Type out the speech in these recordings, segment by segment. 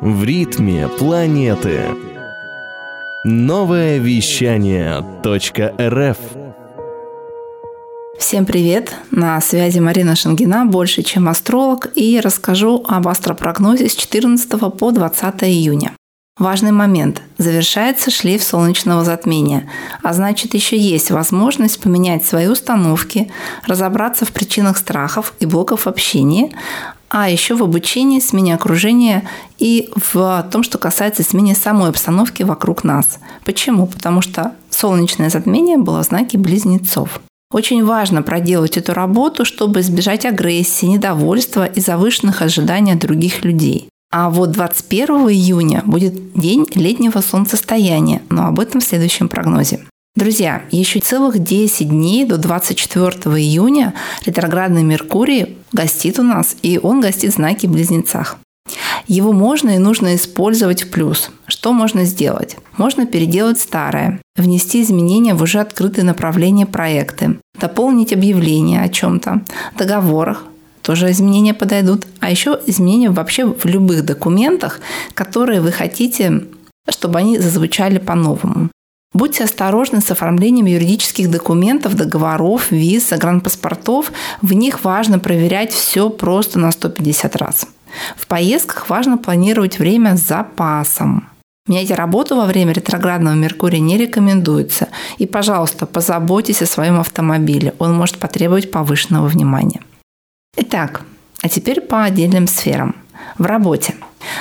в ритме планеты. Новое вещание .рф Всем привет! На связи Марина Шангина, больше чем астролог, и расскажу об астропрогнозе с 14 по 20 июня. Важный момент. Завершается шлейф солнечного затмения, а значит еще есть возможность поменять свои установки, разобраться в причинах страхов и блоков общения, а еще в обучении, смене окружения и в том, что касается смены самой обстановки вокруг нас. Почему? Потому что солнечное затмение было в знаке близнецов. Очень важно проделать эту работу, чтобы избежать агрессии, недовольства и завышенных ожиданий от других людей. А вот 21 июня будет день летнего солнцестояния, но об этом в следующем прогнозе. Друзья, еще целых 10 дней до 24 июня ретроградный Меркурий гостит у нас, и он гостит в знаке Близнецах. Его можно и нужно использовать в плюс. Что можно сделать? Можно переделать старое, внести изменения в уже открытые направления проекты, дополнить объявление о чем-то, договорах, тоже изменения подойдут. А еще изменения вообще в любых документах, которые вы хотите, чтобы они зазвучали по-новому. Будьте осторожны с оформлением юридических документов, договоров, виз, загранпаспортов. В них важно проверять все просто на 150 раз. В поездках важно планировать время с запасом. Менять работу во время ретроградного Меркурия не рекомендуется. И, пожалуйста, позаботьтесь о своем автомобиле. Он может потребовать повышенного внимания. Итак, а теперь по отдельным сферам. В работе.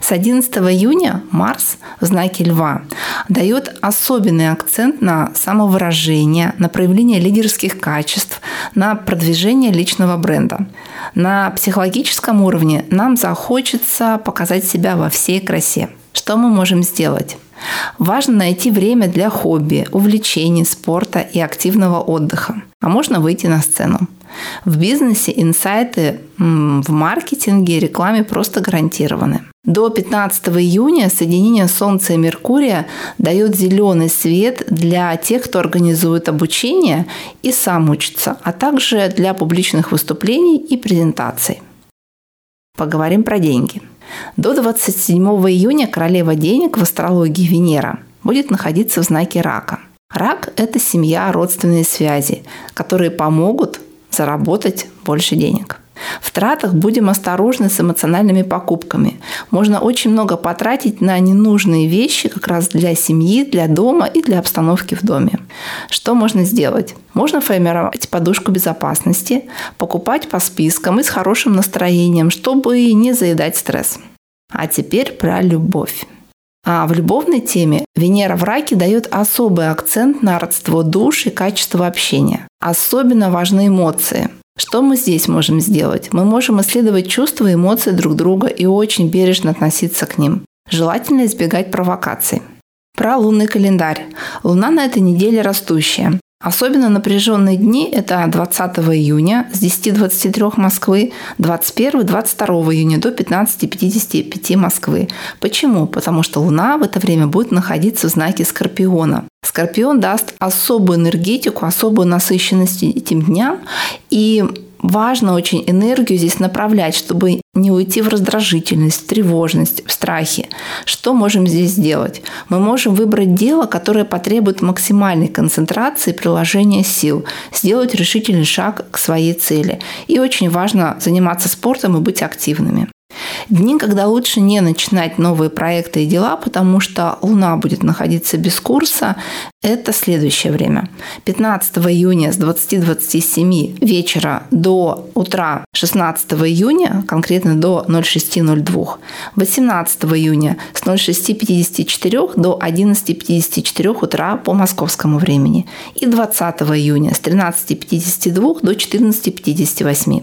С 11 июня Марс в знаке Льва дает особенный акцент на самовыражение, на проявление лидерских качеств, на продвижение личного бренда. На психологическом уровне нам захочется показать себя во всей красе. Что мы можем сделать? Важно найти время для хобби, увлечений, спорта и активного отдыха. А можно выйти на сцену. В бизнесе инсайты в маркетинге и рекламе просто гарантированы. До 15 июня соединение Солнца и Меркурия дает зеленый свет для тех, кто организует обучение и сам учится, а также для публичных выступлений и презентаций. Поговорим про деньги. До 27 июня королева денег в астрологии Венера будет находиться в знаке рака. Рак – это семья, родственные связи, которые помогут заработать больше денег. В тратах будем осторожны с эмоциональными покупками. Можно очень много потратить на ненужные вещи как раз для семьи, для дома и для обстановки в доме. Что можно сделать? Можно формировать подушку безопасности, покупать по спискам и с хорошим настроением, чтобы не заедать стресс. А теперь про любовь. А в любовной теме Венера в раке дает особый акцент на родство душ и качество общения. Особенно важны эмоции. Что мы здесь можем сделать? Мы можем исследовать чувства и эмоции друг друга и очень бережно относиться к ним. Желательно избегать провокаций. Про лунный календарь. Луна на этой неделе растущая. Особенно напряженные дни – это 20 июня с 10.23 Москвы, 21-22 июня до 15.55 Москвы. Почему? Потому что Луна в это время будет находиться в знаке Скорпиона. Скорпион даст особую энергетику, особую насыщенность этим дням, и важно очень энергию здесь направлять, чтобы не уйти в раздражительность, в тревожность, в страхи. Что можем здесь сделать? Мы можем выбрать дело, которое потребует максимальной концентрации и приложения сил, сделать решительный шаг к своей цели. И очень важно заниматься спортом и быть активными. Дни, когда лучше не начинать новые проекты и дела, потому что Луна будет находиться без курса, это следующее время. 15 июня с 20.27 вечера до утра 16 июня, конкретно до 06.02. 18 июня с 06.54 до 11.54 утра по московскому времени. И 20 июня с 13.52 до 14.58.